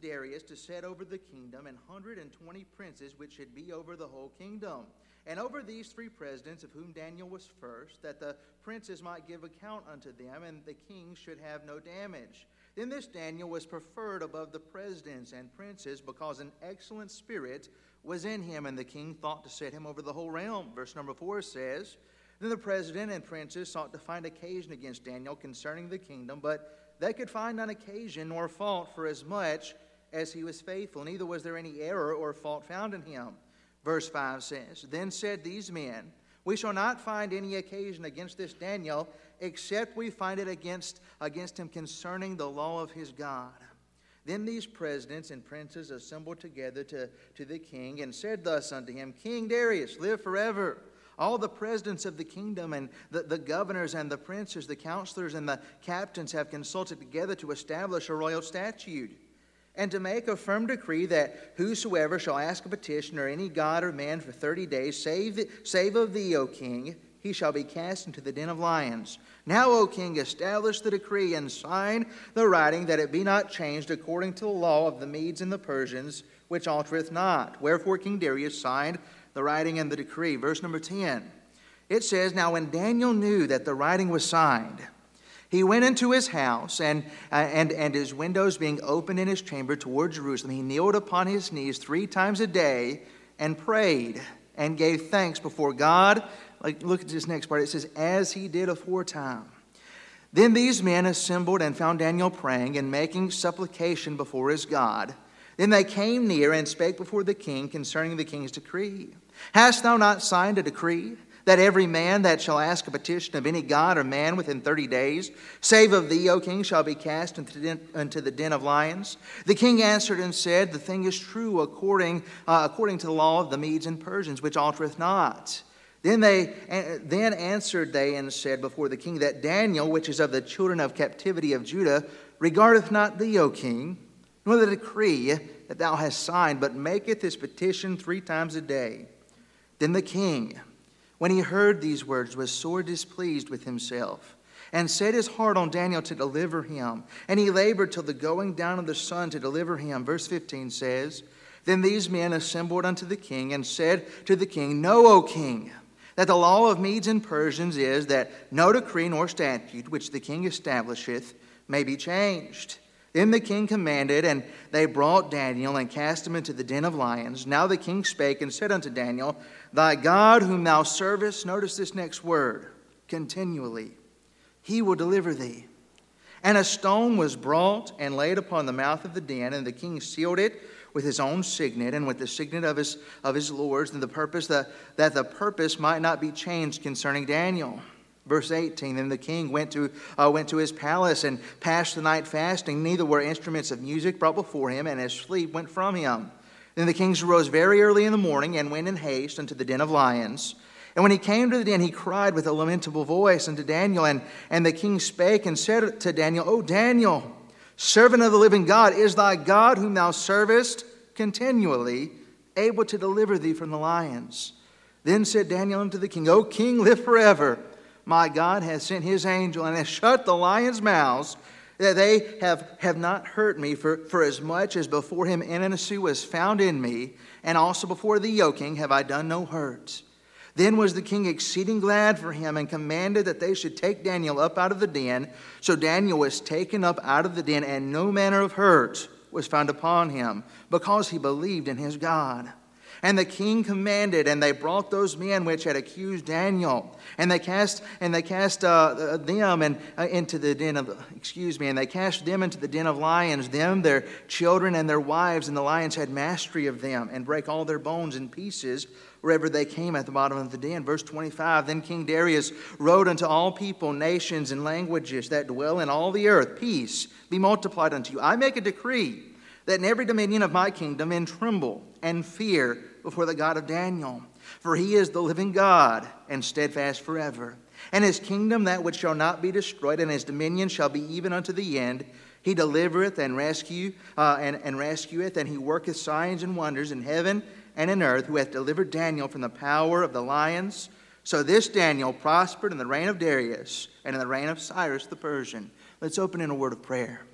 Darius to set over the kingdom an hundred and twenty princes, which should be over the whole kingdom. And over these three presidents, of whom Daniel was first, that the princes might give account unto them, and the king should have no damage. Then this Daniel was preferred above the presidents and princes, because an excellent spirit was in him, and the king thought to set him over the whole realm. Verse number four says, Then the president and princes sought to find occasion against Daniel concerning the kingdom, but they could find none occasion nor fault for as much as he was faithful. Neither was there any error or fault found in him. Verse 5 says, Then said these men, We shall not find any occasion against this Daniel, except we find it against, against him concerning the law of his God. Then these presidents and princes assembled together to, to the king and said thus unto him, King Darius, live forever. All the presidents of the kingdom and the, the governors and the princes, the counselors and the captains have consulted together to establish a royal statute and to make a firm decree that whosoever shall ask a petition or any god or man for thirty days, save, save of thee, O king, he shall be cast into the den of lions. Now, O king, establish the decree and sign the writing that it be not changed according to the law of the Medes and the Persians, which altereth not. Wherefore King Darius signed the writing and the decree. Verse number 10. It says, Now when Daniel knew that the writing was signed, he went into his house, and, uh, and, and his windows being open in his chamber toward Jerusalem, he kneeled upon his knees three times a day and prayed and gave thanks before God like look at this next part. It says, as he did aforetime. Then these men assembled and found Daniel praying and making supplication before his God. Then they came near and spake before the king concerning the king's decree. Hast thou not signed a decree that every man that shall ask a petition of any god or man within thirty days, save of thee, O king, shall be cast into the den, of lions? The king answered and said, The thing is true according, uh, according to the law of the Medes and Persians, which altereth not. Then they then answered they and said before the king that Daniel, which is of the children of captivity of Judah, regardeth not thee, O king, nor the decree that thou hast signed, but maketh his petition three times a day. Then the king, when he heard these words, was sore displeased with himself, and set his heart on Daniel to deliver him. And he labored till the going down of the sun to deliver him. Verse 15 says, Then these men assembled unto the king and said to the king, Know, O king, that the law of Medes and Persians is that no decree nor statute which the king establisheth may be changed. Then the king commanded, and they brought Daniel and cast him into the den of lions. Now the king spake and said unto Daniel, Thy God, whom thou servest, notice this next word, continually, he will deliver thee. And a stone was brought and laid upon the mouth of the den, and the king sealed it with his own signet and with the signet of his, of his lords, and the purpose that, that the purpose might not be changed concerning Daniel. Verse 18 Then the king went to, uh, went to his palace and passed the night fasting. Neither were instruments of music brought before him, and his sleep went from him. Then the king arose very early in the morning and went in haste unto the den of lions. And when he came to the den, he cried with a lamentable voice unto Daniel. And, and the king spake and said to Daniel, O Daniel, servant of the living God, is thy God, whom thou servest continually, able to deliver thee from the lions? Then said Daniel unto the king, O king, live forever. My God has sent his angel and has shut the lions' mouths, that they have, have not hurt me, for, for as much as before him innocency was found in me, and also before the yoking have I done no hurt. Then was the king exceeding glad for him and commanded that they should take Daniel up out of the den. So Daniel was taken up out of the den, and no manner of hurt was found upon him, because he believed in his God. And the king commanded, and they brought those men which had accused Daniel, and they cast and they cast uh, them and uh, into the den of excuse me, and they cast them into the den of lions, them their children and their wives, and the lions had mastery of them, and break all their bones in pieces wherever they came at the bottom of the den. Verse 25 Then King Darius wrote unto all people, nations, and languages that dwell in all the earth, Peace be multiplied unto you. I make a decree that in every dominion of my kingdom men tremble and fear before the God of Daniel. For he is the living God and steadfast forever. And his kingdom that which shall not be destroyed, and his dominion shall be even unto the end. He delivereth and rescue uh, and, and rescueth, and he worketh signs and wonders in heaven and in earth, who hath delivered Daniel from the power of the lions. So this Daniel prospered in the reign of Darius and in the reign of Cyrus the Persian. Let's open in a word of prayer.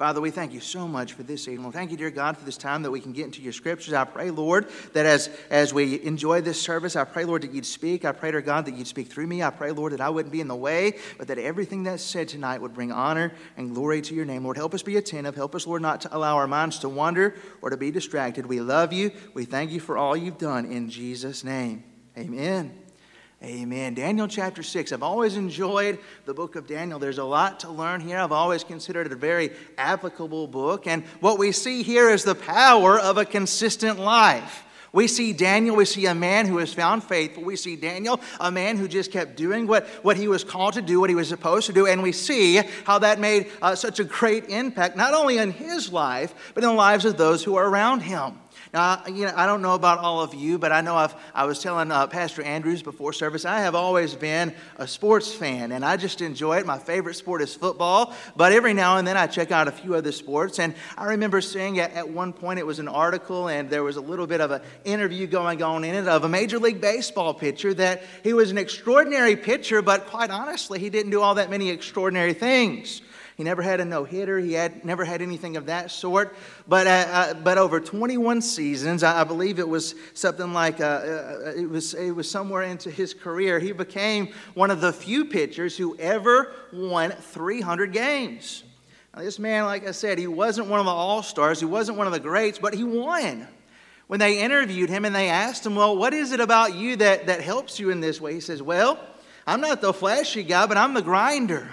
Father, we thank you so much for this evening. Thank you, dear God, for this time that we can get into your scriptures. I pray, Lord, that as, as we enjoy this service, I pray, Lord, that you'd speak. I pray, dear God, that you'd speak through me. I pray, Lord, that I wouldn't be in the way, but that everything that's said tonight would bring honor and glory to your name. Lord, help us be attentive. Help us, Lord, not to allow our minds to wander or to be distracted. We love you. We thank you for all you've done in Jesus' name. Amen. Amen. Daniel chapter 6. I've always enjoyed the book of Daniel. There's a lot to learn here. I've always considered it a very applicable book. And what we see here is the power of a consistent life. We see Daniel, we see a man who is found faithful. We see Daniel, a man who just kept doing what, what he was called to do, what he was supposed to do. And we see how that made uh, such a great impact, not only in his life, but in the lives of those who are around him. Now, you know, I don't know about all of you, but I know I've, I was telling uh, Pastor Andrews before service, I have always been a sports fan, and I just enjoy it. My favorite sport is football, but every now and then I check out a few other sports. And I remember seeing at, at one point it was an article, and there was a little bit of an interview going on in it of a Major League Baseball pitcher that he was an extraordinary pitcher, but quite honestly, he didn't do all that many extraordinary things. He never had a no hitter. He had never had anything of that sort. But, uh, uh, but over 21 seasons, I, I, believe it was something like uh, uh, it, was, it was somewhere into his career, he became one of the few pitchers who ever won 300 games. Now, this man, like I said, he wasn't one of the all stars, he wasn't one of the greats, but he won. When they interviewed him and they asked him, Well, what is it about you that, that helps you in this way? He says, Well, I'm not the flashy guy, but I'm the grinder.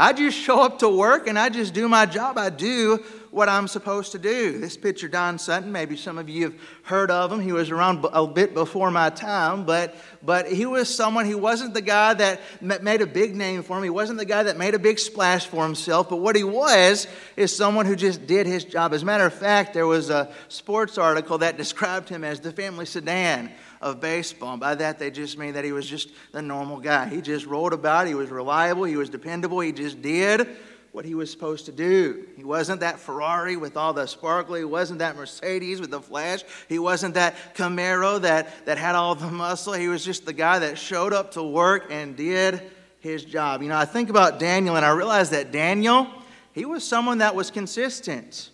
I just show up to work and I just do my job. I do what I'm supposed to do. This pitcher, Don Sutton, maybe some of you have heard of him. He was around a bit before my time, but, but he was someone, he wasn't the guy that made a big name for him. He wasn't the guy that made a big splash for himself, but what he was is someone who just did his job. As a matter of fact, there was a sports article that described him as the family sedan of baseball. And by that, they just mean that he was just the normal guy. He just rolled about, he was reliable, he was dependable, he just did what he was supposed to do. He wasn't that Ferrari with all the sparkle. He wasn't that Mercedes with the flash. He wasn't that Camaro that, that had all the muscle. He was just the guy that showed up to work and did his job. You know, I think about Daniel and I realize that Daniel, he was someone that was consistent.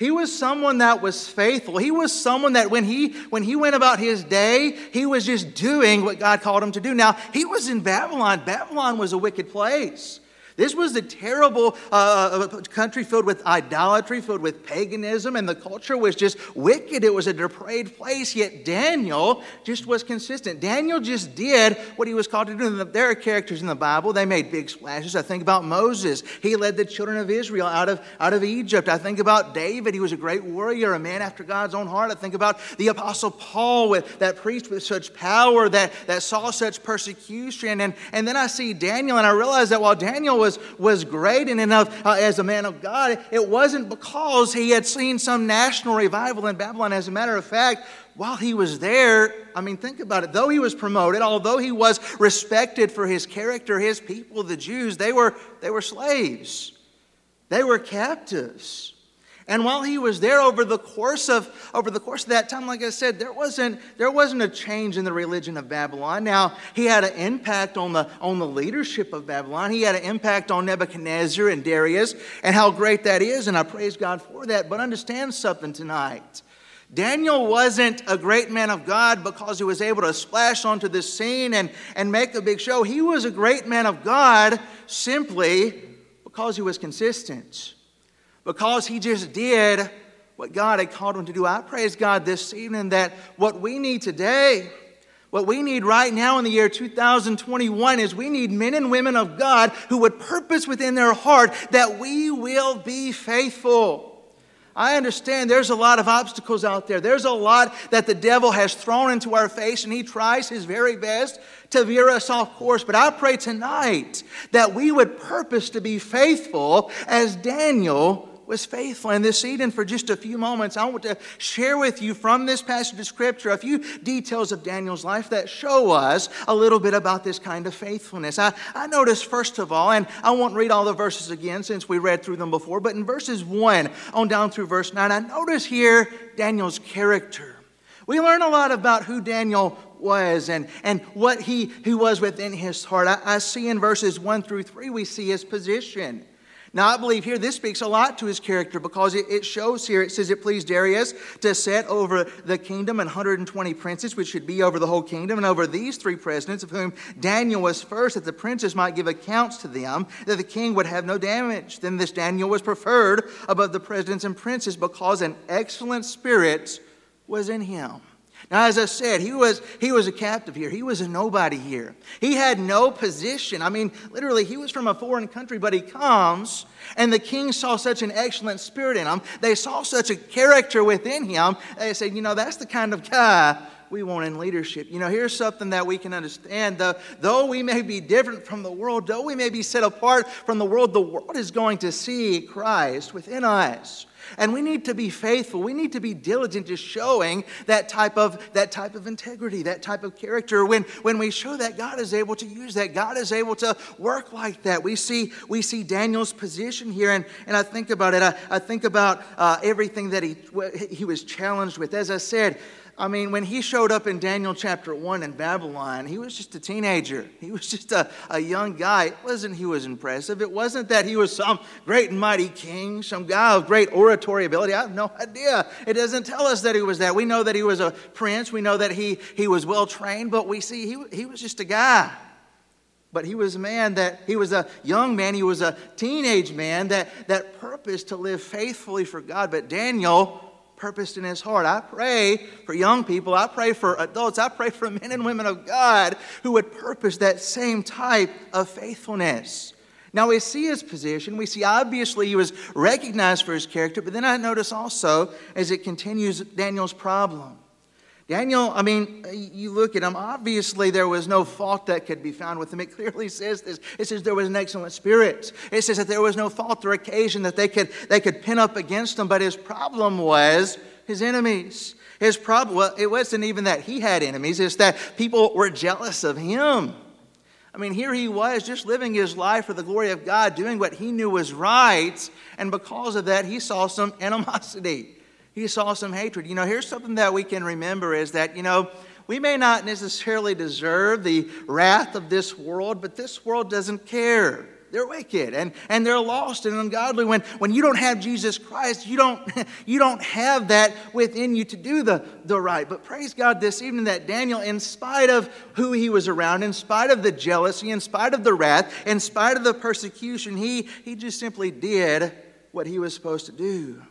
He was someone that was faithful. He was someone that when he when he went about his day, he was just doing what God called him to do. Now, he was in Babylon. Babylon was a wicked place. This was a terrible uh, uh, country filled with idolatry, filled with paganism, and the culture was just wicked. It was a depraved place, yet Daniel just was consistent. Daniel just did what he was called to do. There are characters in the Bible, they made big splashes. I think about Moses. He led the children of Israel out of, out of Egypt. I think about David. He was a great warrior, a man after God's own heart. I think about the Apostle Paul, with, that preached with such power, that, that saw such persecution. And, and then I see Daniel, and I realize that while Daniel was was, was great and enough uh, as a man of God, it wasn't because he had seen some national revival in Babylon. As a matter of fact, while he was there, I mean, think about it. Though he was promoted, although he was respected for his character, his people, the Jews, they were, they were slaves, they were captives. And while he was there over the course of over the course of that time, like I said, there wasn't there wasn't a change in the religion of Babylon. Now he had an impact on the on the leadership of Babylon. He had an impact on Nebuchadnezzar and Darius, and how great that is. And I praise God for that. But understand something tonight. Daniel wasn't a great man of God because he was able to splash onto the scene and, and make a big show. He was a great man of God simply because he was consistent because he just did what God had called him to do. I praise God this evening that what we need today, what we need right now in the year 2021 is we need men and women of God who would purpose within their heart that we will be faithful. I understand there's a lot of obstacles out there. There's a lot that the devil has thrown into our face, and he tries his very best to veer us off course. But I pray tonight that we would purpose to be faithful as Daniel was faithful. And this evening, for just a few moments, I want to share with you from this passage of Scripture a few details of Daniel's life that show us a little bit about this kind of faithfulness. I, I noticed, first of all, and I won't read all the verses again since we read through them before, but in verses 1 on down through verse 9, I notice here Daniel's character. We learn a lot about who Daniel was and, and what he, he was within his heart. I, I see in verses 1 through 3, we see his position. Now, I believe here this speaks a lot to his character because it, shows here, it says it pleased Darius to set over the kingdom and 120 princes, which should be over the whole kingdom, and over these three presidents, of whom Daniel was first, that the princes might give accounts to them, that the king would have no damage. Then this Daniel was preferred above the presidents and princes because an excellent spirit was in him. Now, as I said, he was, he was a captive here. He was a nobody here. He had no position. I mean, literally, he was from a foreign country, but he comes, and the king saw such an excellent spirit in him. They saw such a character within him. They said, you know, that's the kind of guy we want in leadership. You know, here's something that we can understand. Though, though we may be different from the world, though we may be set apart from the world, the world is going to see Christ within us. And we need to be faithful. We need to be diligent to showing that type of, that type of integrity, that type of character. When, when we show that, God is able to use that. God is able to work like that. We see, we see Daniel's position here, and, and I think about it. I, I think about uh, everything that he, he was challenged with. As I said, I mean, when he showed up in Daniel chapter 1 in Babylon, he was just a teenager. He was just a, a young guy. It wasn't he was impressive. It wasn't that he was some great and mighty king, some guy of great oratory ability. I have no idea. It doesn't tell us that he was that. We know that he was a prince. We know that he, he was well trained, but we see he, he was just a guy. But he was a man that, he was a young man, he was a teenage man that, that purposed to live faithfully for God. But Daniel, purposed in his heart. I pray for young people, I pray for adults, I pray for men and women of God who would purpose that same type of faithfulness. Now we see his position. We see obviously he was recognized for his character, but then I notice also as it continues Daniel's problem. Daniel, I mean, you look at him, obviously there was no fault that could be found with him. It clearly says this. It says there was an excellent spirit. It says that there was no fault or occasion that they could, they could pin up against him, but his problem was his enemies. His problem, well, it wasn't even that he had enemies, it's that people were jealous of him. I mean, here he was just living his life for the glory of God, doing what he knew was right, and because of that, he saw some animosity he saw some hatred. You know, here's something that we can remember is that, you know, we may not necessarily deserve the wrath of this world, but this world doesn't care. They're wicked and, and they're lost and ungodly. When, when you don't have Jesus Christ, you don't, you don't have that within you to do the, the right. But praise God this evening that Daniel, in spite of who he was around, in spite of the jealousy, in spite of the wrath, in spite of the persecution, he, he just simply did what he was supposed to do.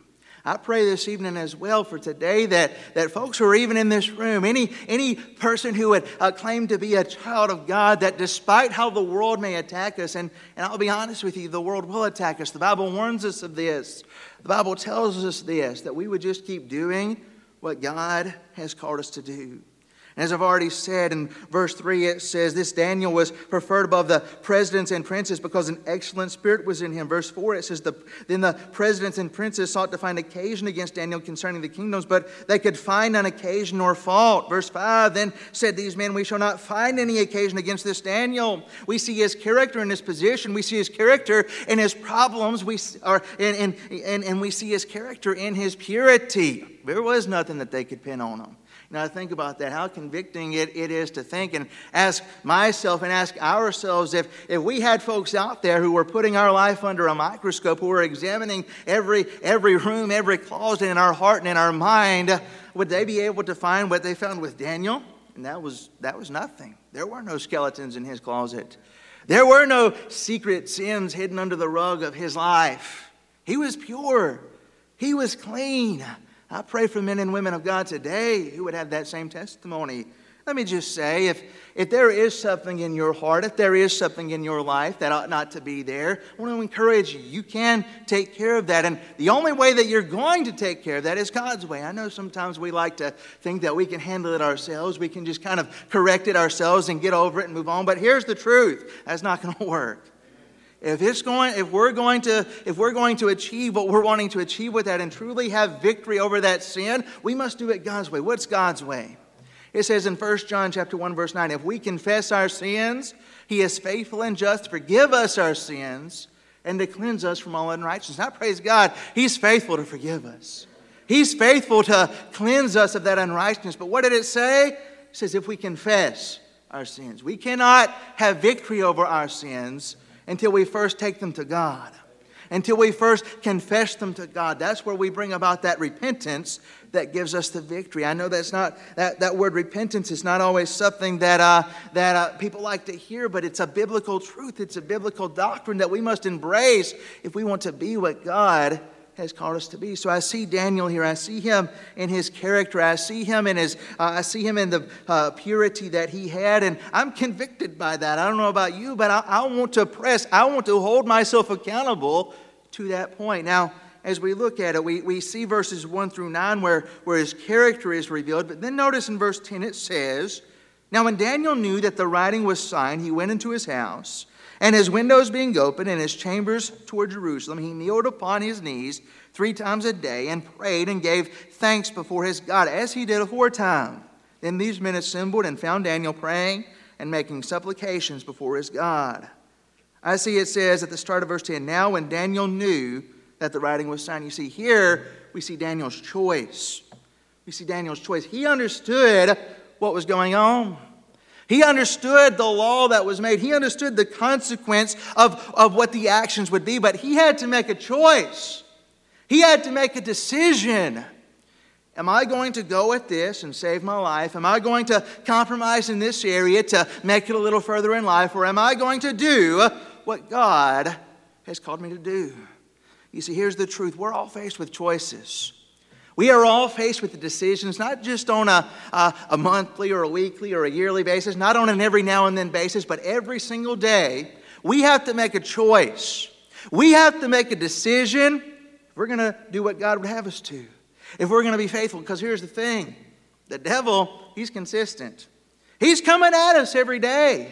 I pray this evening as well for today that, that folks who are even in this room, any, any person who would uh, claim to be a child of God, that despite how the world may attack us, and, and I'll be honest with you, the world will attack us. The Bible warns us of this. The Bible tells us this, that we would just keep doing what God has called us to do. As I've already said in verse 3, it says, This Daniel was preferred above the presidents and princes because an excellent spirit was in him. Verse 4, it says, the, Then the presidents and princes sought to find occasion against Daniel concerning the kingdoms, but they could find none occasion nor fault. Verse 5, Then said these men, We shall not find any occasion against this Daniel. We see his character in his position, we see his character in his problems, we are, and, and, and, and we see his character in his purity. There was nothing that they could pin on him. Now, think about that, how convicting it, it is to think and ask myself and ask ourselves if, if we had folks out there who were putting our life under a microscope, who were examining every, every room, every closet in our heart and in our mind, would they be able to find what they found with Daniel? And that was, that was nothing. There were no skeletons in his closet. There were no secret sins hidden under the rug of his life. He was pure. He was clean. I pray for men and women of God today who would have that same testimony. Let me just say if, if there is something in your heart, if there is something in your life that ought not to be there, I want to encourage you. You can take care of that. And the only way that you're going to take care of that is God's way. I know sometimes we like to think that we can handle it ourselves, we can just kind of correct it ourselves and get over it and move on. But here's the truth that's not going to work. If it's going, if we're going to, if we're going to achieve what we're wanting to achieve with that and truly have victory over that sin, we must do it God's way. What's God's way? It says in 1 John chapter 1, verse 9, if we confess our sins, he is faithful and just to forgive us our sins and to cleanse us from all unrighteousness. I praise God, He's faithful to forgive us. He's faithful to cleanse us of that unrighteousness. But what did it say? It says if we confess our sins. We cannot have victory over our sins until we first take them to God. until we first confess them to God. That's where we bring about that repentance that gives us the victory. I know that's not that, that word repentance is not always something that uh, that uh, people like to hear, but it's a biblical truth. It's a biblical doctrine that we must embrace if we want to be what God has called us to be. So I see Daniel here. I see him in his character. I see him in his. Uh, I see him in the uh, purity that he had, and I'm convicted by that. I don't know about you, but I, I want to press. I want to hold myself accountable to that point. Now, as we look at it, we, we see verses 1 through 9 where, where his character is revealed. But then notice in verse 10 it says, Now when Daniel knew that the writing was signed, he went into his house, and his windows being open and his chambers toward Jerusalem, he kneeled upon his knees three times a day and prayed and gave thanks before his God, as he did aforetime. Then these men assembled and found Daniel praying and making supplications before his God. I see it says at the start of verse 10 Now, when Daniel knew that the writing was signed. You see, here we see Daniel's choice. We see Daniel's choice. He understood what was going on. He understood the law that was made. He understood the consequence of, of what the actions would be, but he had to make a choice. He had to make a decision. Am I going to go at this and save my life? Am I going to compromise in this area to make it a little further in life? Or am I going to do what God has called me to do? You see, here's the truth we're all faced with choices. We are all faced with the decisions, not just on a, a, a, monthly or a weekly or a yearly basis, not on an every now and then basis, but every single day. We have to make a choice. We have to make a decision if we're going to do what God would have us to, if we're going to be faithful. Because here's the thing the devil, he's consistent, he's coming at us every day.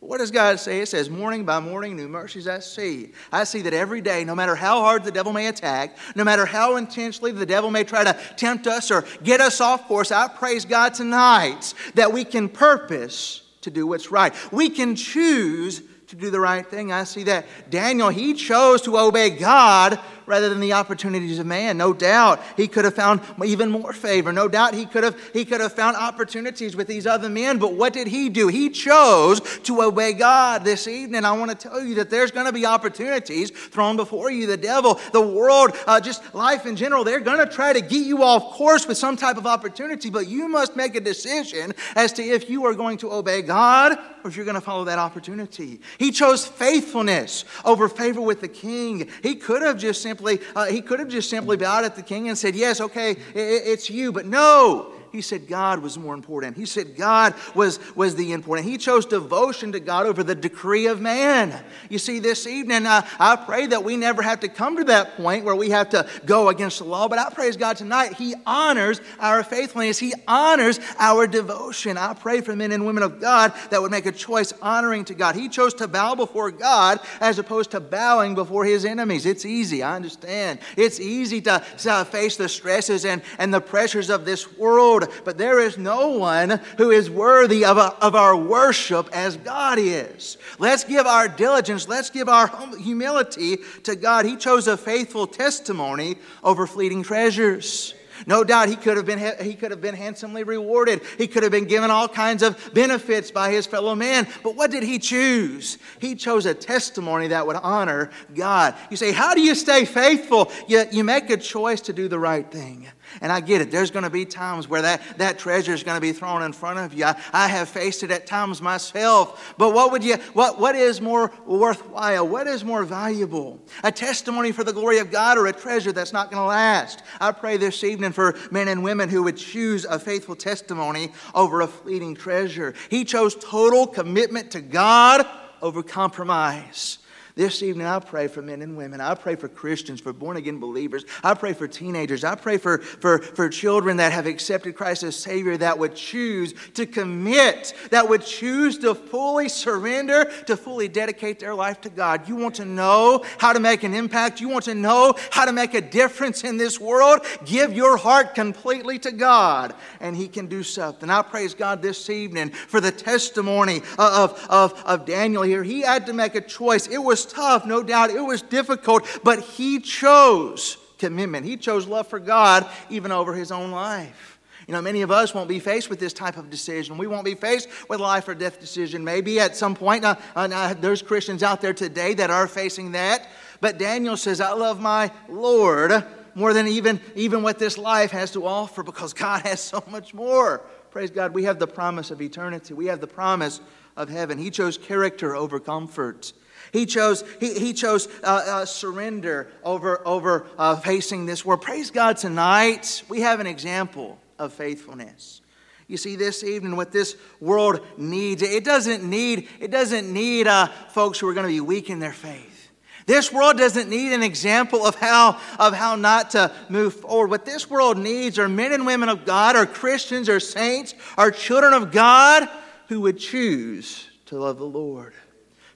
What does God say? It says, Morning by morning, new mercies I see. I see that every day, no matter how hard the devil may attack, no matter how intensely the devil may try to tempt us or get us off course, I praise God tonight that we can purpose to do what's right. We can choose to do the right thing. I see that Daniel, he chose to obey God rather than the opportunities of man. No doubt he could have found even more favor. No doubt he could have, he could have found opportunities with these other men. But what did he do? He chose to obey God this evening. I want to tell you that there's going to be opportunities thrown before you. The devil, the world, uh, just life in general, they're going to try to get you off course with some type of opportunity. But you must make a decision as to if you are going to obey God or if you're going to follow that opportunity. He chose faithfulness over favor with the king. He could have just simply simply, uh, he could have just simply bowed at the king and said, Yes, okay, it's you. But no, he said God was more important. He said God was, was the important. He chose devotion to God over the decree of man. You see, this evening, uh, I pray that we never have to come to that point where we have to go against the law, but I praise God tonight. He honors our faithfulness, He honors our devotion. I pray for men and women of God that would make a choice honoring to God. He chose to bow before God as opposed to bowing before His enemies. It's easy, I understand. It's easy to, to face the stresses and, and the pressures of this world but there is no one who is worthy of, a, of our worship as God is. Let's give our diligence, let's give our humility to God. He chose a faithful testimony over fleeting treasures. No doubt he could have been, he could have been handsomely rewarded. He could have been given all kinds of benefits by his fellow man. But what did he choose? He chose a testimony that would honor God. You say, How do you stay faithful? You, you make a choice to do the right thing. And I get it. There's going to be times where that, that treasure is going to be thrown in front of you. I, I, have faced it at times myself. But what would you what, what is more worthwhile? What is more valuable? A testimony for the glory of God or a treasure that's not going to last? I pray this evening for men and women who would choose a faithful testimony over a fleeting treasure. He chose total commitment to God over compromise. This evening, I pray for men and women. I pray for Christians, for born again believers. I pray for teenagers. I pray for, for, for children that have accepted Christ as Savior that would choose to commit, that would choose to fully surrender, to fully dedicate their life to God. You want to know how to make an impact? You want to know how to make a difference in this world? Give your heart completely to God, and He can do something. I praise God this evening for the testimony of, of, of Daniel here. He had to make a choice. It was tough, no doubt. It was difficult, but he chose commitment. He chose love for God even over his own life. You know, many of us won't be faced with this type of decision. We won't be faced with life or death decision. Maybe at some point, uh, uh, there's Christians out there today that are facing that. But Daniel says, I love my Lord more than even, even what this life has to offer because God has so much more. Praise God. We have the promise of eternity, we have the promise of heaven. He chose character over comfort. He chose, he, he chose uh, uh, surrender over, over uh, facing this world. Praise God tonight. We have an example of faithfulness. You see, this evening, what this world needs, it doesn't need, it doesn't need uh, folks who are going to be weak in their faith. This world doesn't need an example of how, of how not to move forward. What this world needs are men and women of God, are Christians, are saints, are children of God who would choose to love the Lord,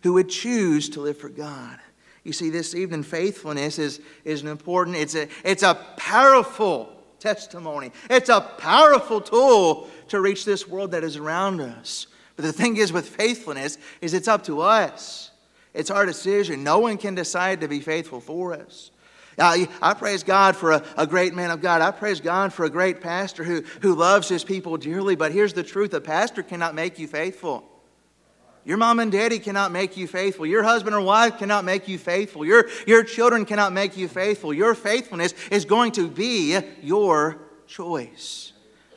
who would choose to live for God. You see, this evening, faithfulness is, is an important, it's a, it's a powerful testimony. It's a powerful tool to reach this world that is around us. But the thing is with faithfulness is it's up to us. It's our decision. No one can decide to be faithful for us. I, I praise God for a, a, great man of God. I praise God for a great pastor who, who loves his people dearly. But here's the truth a pastor cannot make you faithful. Your mom and daddy cannot make you faithful. Your husband or wife cannot make you faithful. Your, your children cannot make you faithful. Your faithfulness is going to be your choice.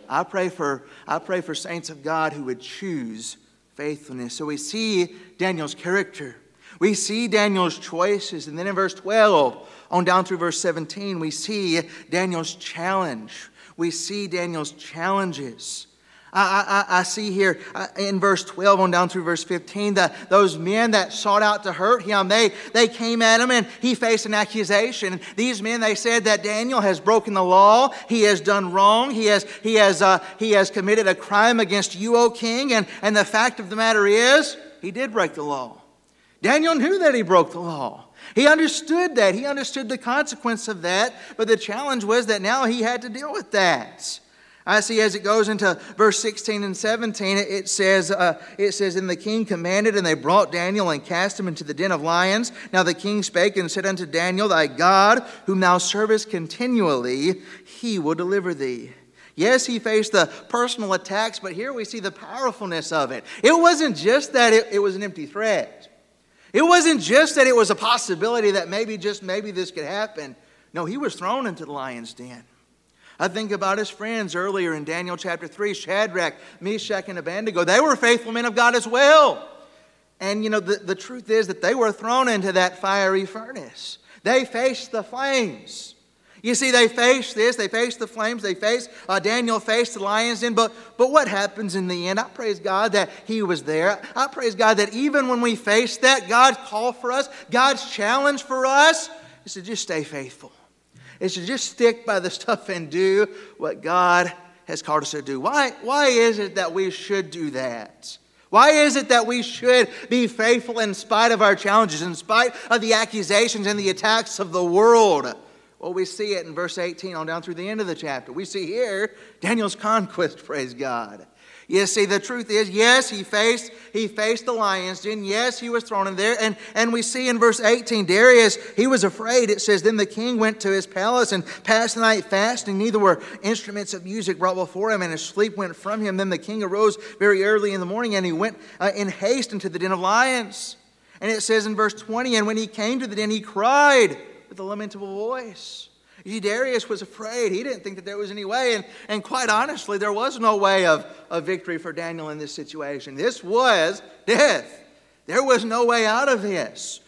I pray for, I pray for saints of God who would choose faithfulness. So we see Daniel's character. We see Daniel's choices. And then in verse 12, on down through verse 17, we see Daniel's challenge. We see Daniel's challenges. I, I, I, see here uh, in verse 12 on down through verse 15 that those men that sought out to hurt him, they, they came at him and he faced an accusation. These men, they said that Daniel has broken the law. He has done wrong. He has, he has, uh, he has committed a crime against you, O king. And, and the fact of the matter is, he did break the law. Daniel knew that he broke the law. He understood that. He understood the consequence of that. But the challenge was that now he had to deal with that. I see as it goes into verse 16 and 17, it says, uh, it says, And the king commanded, and they brought Daniel and cast him into the den of lions. Now the king spake and said unto Daniel, Thy God, whom thou servest continually, he will deliver thee. Yes, he faced the personal attacks, but here we see the powerfulness of it. It wasn't just that it, it was an empty threat. It wasn't just that it was a possibility that maybe, just maybe this could happen. No, he was thrown into the lion's den. I think about his friends earlier in Daniel chapter 3 Shadrach, Meshach, and Abednego. They were faithful men of God as well. And you know, the, the truth is that they were thrown into that fiery furnace. They faced the flames. You see, they faced this, they faced the flames, they faced, uh, Daniel faced the lion's den, but, but what happens in the end? I praise God that he was there. I praise God that even when we face that, God's call for us, God's challenge for us is to just stay faithful. Is to just stick by the stuff and do what God has called us to do. Why, why is it that we should do that? Why is it that we should be faithful in spite of our challenges, in spite of the accusations and the attacks of the world? Well, we see it in verse 18 on down through the end of the chapter. We see here Daniel's conquest, praise God. You see, the truth is, yes, he faced, he faced the lion's den. Yes, he was thrown in there. And, and we see in verse 18, Darius, he was afraid. It says, Then the king went to his palace and passed the night fasting. Neither were instruments of music brought before him, and his sleep went from him. Then the king arose very early in the morning, and he went uh, in haste into the den of lions. And it says in verse 20, And when he came to the den, he cried with a lamentable voice. Darius was afraid. He didn't think that there was any way. And, and quite honestly, there was no way of, of victory for Daniel in this situation. This was death. There was no way out of this.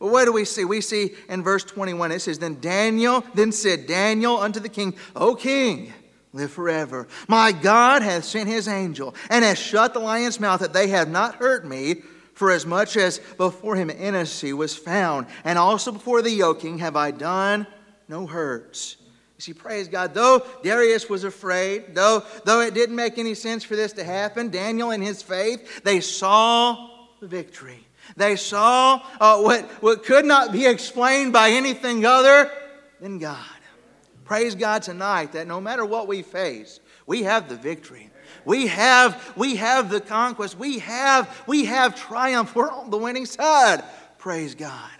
But what do we see? We see in verse 21, it says, Then Daniel, then said Daniel unto the king, O king, live forever. My God hath sent his angel, and hath shut the lion's mouth, that they have not hurt me. For as much as before him innocency was found, and also before the yoking have I done no hurts. You see, praise God. Though Darius was afraid, though, though it didn't make any sense for this to happen, Daniel and his faith, they saw the victory. They saw uh, what, what could not be explained by anything other than God. Praise God tonight that no matter what we face, we have the victory. We have, we have the conquest. We have, we have triumph. We're on the winning side. Praise God.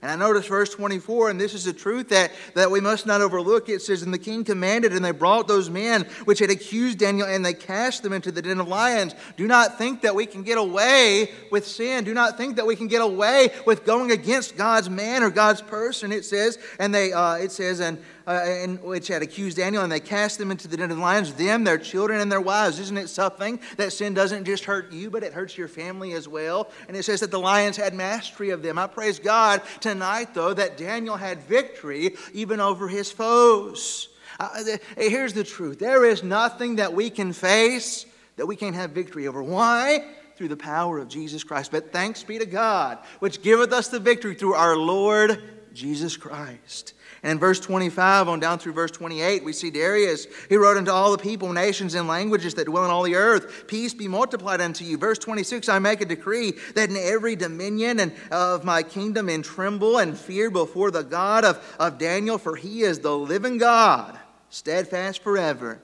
And I notice verse 24, and this is a truth that, that we must not overlook. It says, And the king commanded, and they brought those men which had accused Daniel, and they cast them into the den of lions. Do not think that we can get away with sin. Do not think that we can get away with going against God's man or God's person. It says, and they, uh, it says, and uh, and which had accused Daniel, and they cast them into the den of the lions, them, their children, and their wives. Isn't it something that sin doesn't just hurt you, but it hurts your family as well? And it says that the lions had mastery of them. I praise God tonight, though, that Daniel had victory even over his foes. Uh, here's the truth there is nothing that we can face that we can't have victory over. Why? Through the power of Jesus Christ. But thanks be to God, which giveth us the victory through our Lord Jesus Christ. And in verse 25 on down through verse 28, we see Darius. He wrote unto all the people, nations, and languages that dwell in all the earth, Peace be multiplied unto you. Verse 26, I make a decree that in every dominion and of my kingdom and tremble and fear before the God of, of Daniel, for he is the living God, steadfast forever.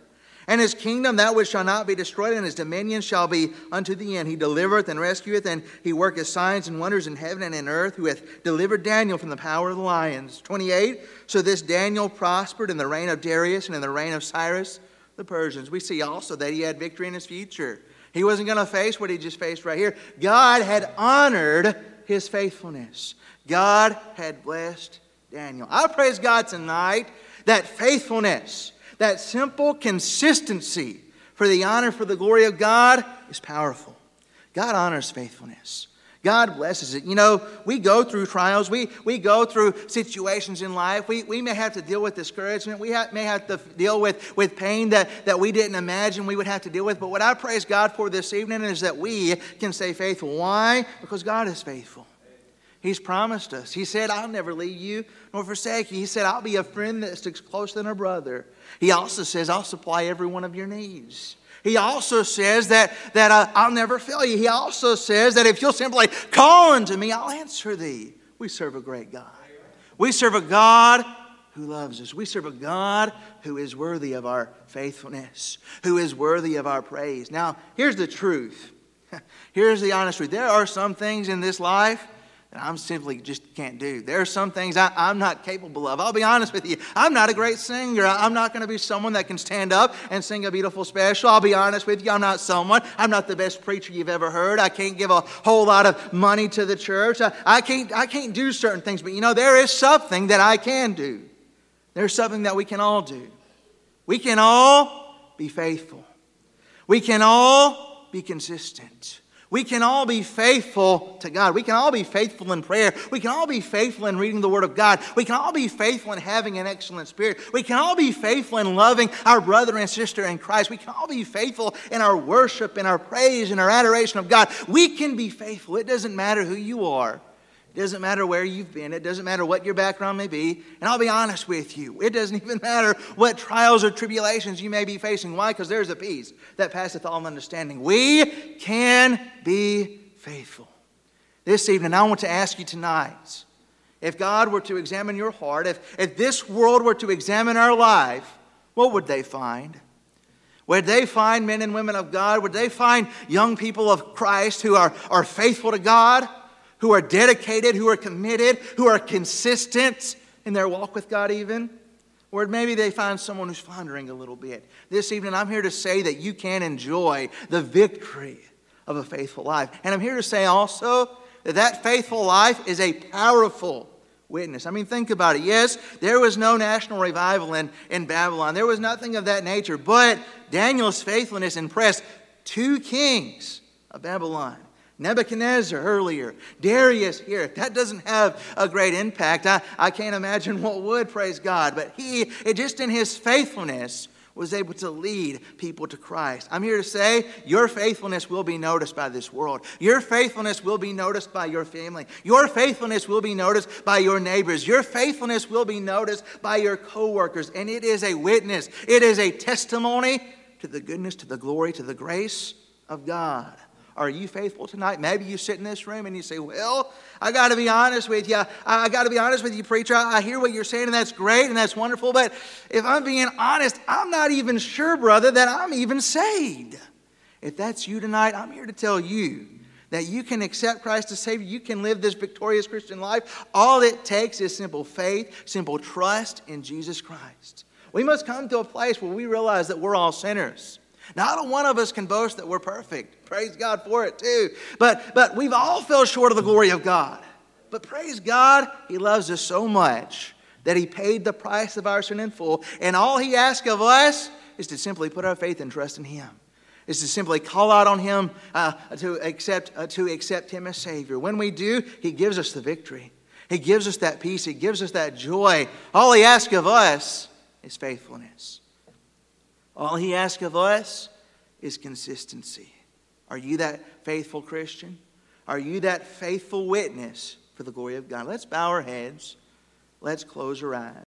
And his kingdom, that which shall not be destroyed, and his dominion shall be unto the end. He delivereth and rescueth, and he worketh signs and wonders in heaven and in earth, who hath delivered Daniel from the power of the lions. 28. So this Daniel prospered in the reign of Darius and in the reign of Cyrus the Persians. We see also that he had victory in his future. He wasn't going to face what he just faced right here. God had honored his faithfulness, God had blessed Daniel. I praise God tonight that faithfulness that simple consistency for the honor, for the glory of God is powerful. God honors faithfulness. God blesses it. You know, we go through trials, we, we go through situations in life. We, we may have to deal with discouragement. We have, may have to deal with, with pain that, that we didn't imagine we would have to deal with. But what I praise God for this evening is that we can stay faithful. Why? Because God is faithful. He's promised us. He said, I'll never leave you nor forsake you. He said, I'll be a friend that sticks closer than a brother. He also says, I'll supply every one of your needs. He also says that, that uh, I'll never fail you. He also says that if you'll simply call unto me, I'll answer thee. We serve a great God. We serve a God who loves us. We serve a God who is worthy of our faithfulness, who is worthy of our praise. Now, here's the truth. Here's the honest truth. There are some things in this life that I'm simply just can't do. There are some things I, am not capable of. I'll be honest with you. I'm not a great singer. I'm not going to be someone that can stand up and sing a beautiful special. I'll be honest with you. I'm not someone. I'm not the best preacher you've ever heard. I can't give a whole lot of money to the church. I, I can't, I can't do certain things. But you know, there is something that I can do. There's something that we can all do. We can all be faithful. We can all be consistent. We can all be faithful to God. We can all be faithful in prayer. We can all be faithful in reading the Word of God. We can all be faithful in having an excellent spirit. We can all be faithful in loving our brother and sister in Christ. We can all be faithful in our worship, in our praise, in our adoration of God. We can be faithful. It doesn't matter who you are. It doesn't matter where you've been. It doesn't matter what your background may be. And I'll be honest with you, it doesn't even matter what trials or tribulations you may be facing. Why? Because there's a peace that passeth all understanding. We can be faithful. This evening, I want to ask you tonight if God were to examine your heart, if, if this world were to examine our life, what would they find? Would they find men and women of God? Would they find young people of Christ who are, are faithful to God? Who are dedicated, who are committed, who are consistent in their walk with God, even. Or maybe they find someone who's floundering a little bit. This evening, I'm here to say that you can enjoy the victory of a faithful life. And I'm here to say also that that faithful life is a powerful witness. I mean, think about it. Yes, there was no national revival in, in Babylon, there was nothing of that nature, but Daniel's faithfulness impressed two kings of Babylon. Nebuchadnezzar earlier, Darius here. That doesn't have a great impact. I, I can't imagine what would, praise God. But he, it just in his faithfulness, was able to lead people to Christ. I'm here to say your faithfulness will be noticed by this world. Your faithfulness will be noticed by your family. Your faithfulness will be noticed by your neighbors. Your faithfulness will be noticed by your coworkers. And it is a witness, it is a testimony to the goodness, to the glory, to the grace of God. Are you faithful tonight? Maybe you sit in this room and you say, Well, I got to be honest with you. I got to be honest with you, preacher. I hear what you're saying, and that's great and that's wonderful. But if I'm being honest, I'm not even sure, brother, that I'm even saved. If that's you tonight, I'm here to tell you that you can accept Christ as Savior, you can live this victorious Christian life. All it takes is simple faith, simple trust in Jesus Christ. We must come to a place where we realize that we're all sinners. Not a one of us can boast that we're perfect. Praise God for it too. But, but we've all fell short of the glory of God. But praise God, He loves us so much that He paid the price of our sin in full. And all He asks of us is to simply put our faith and trust in Him is to simply call out on him uh, to, accept, uh, to accept him as Savior. When we do, he gives us the victory. He gives us that peace. He gives us that joy. All he asks of us is faithfulness. All he asks of us is consistency. Are you that faithful Christian? Are you that faithful witness for the glory of God? Let's bow our heads. Let's close our eyes.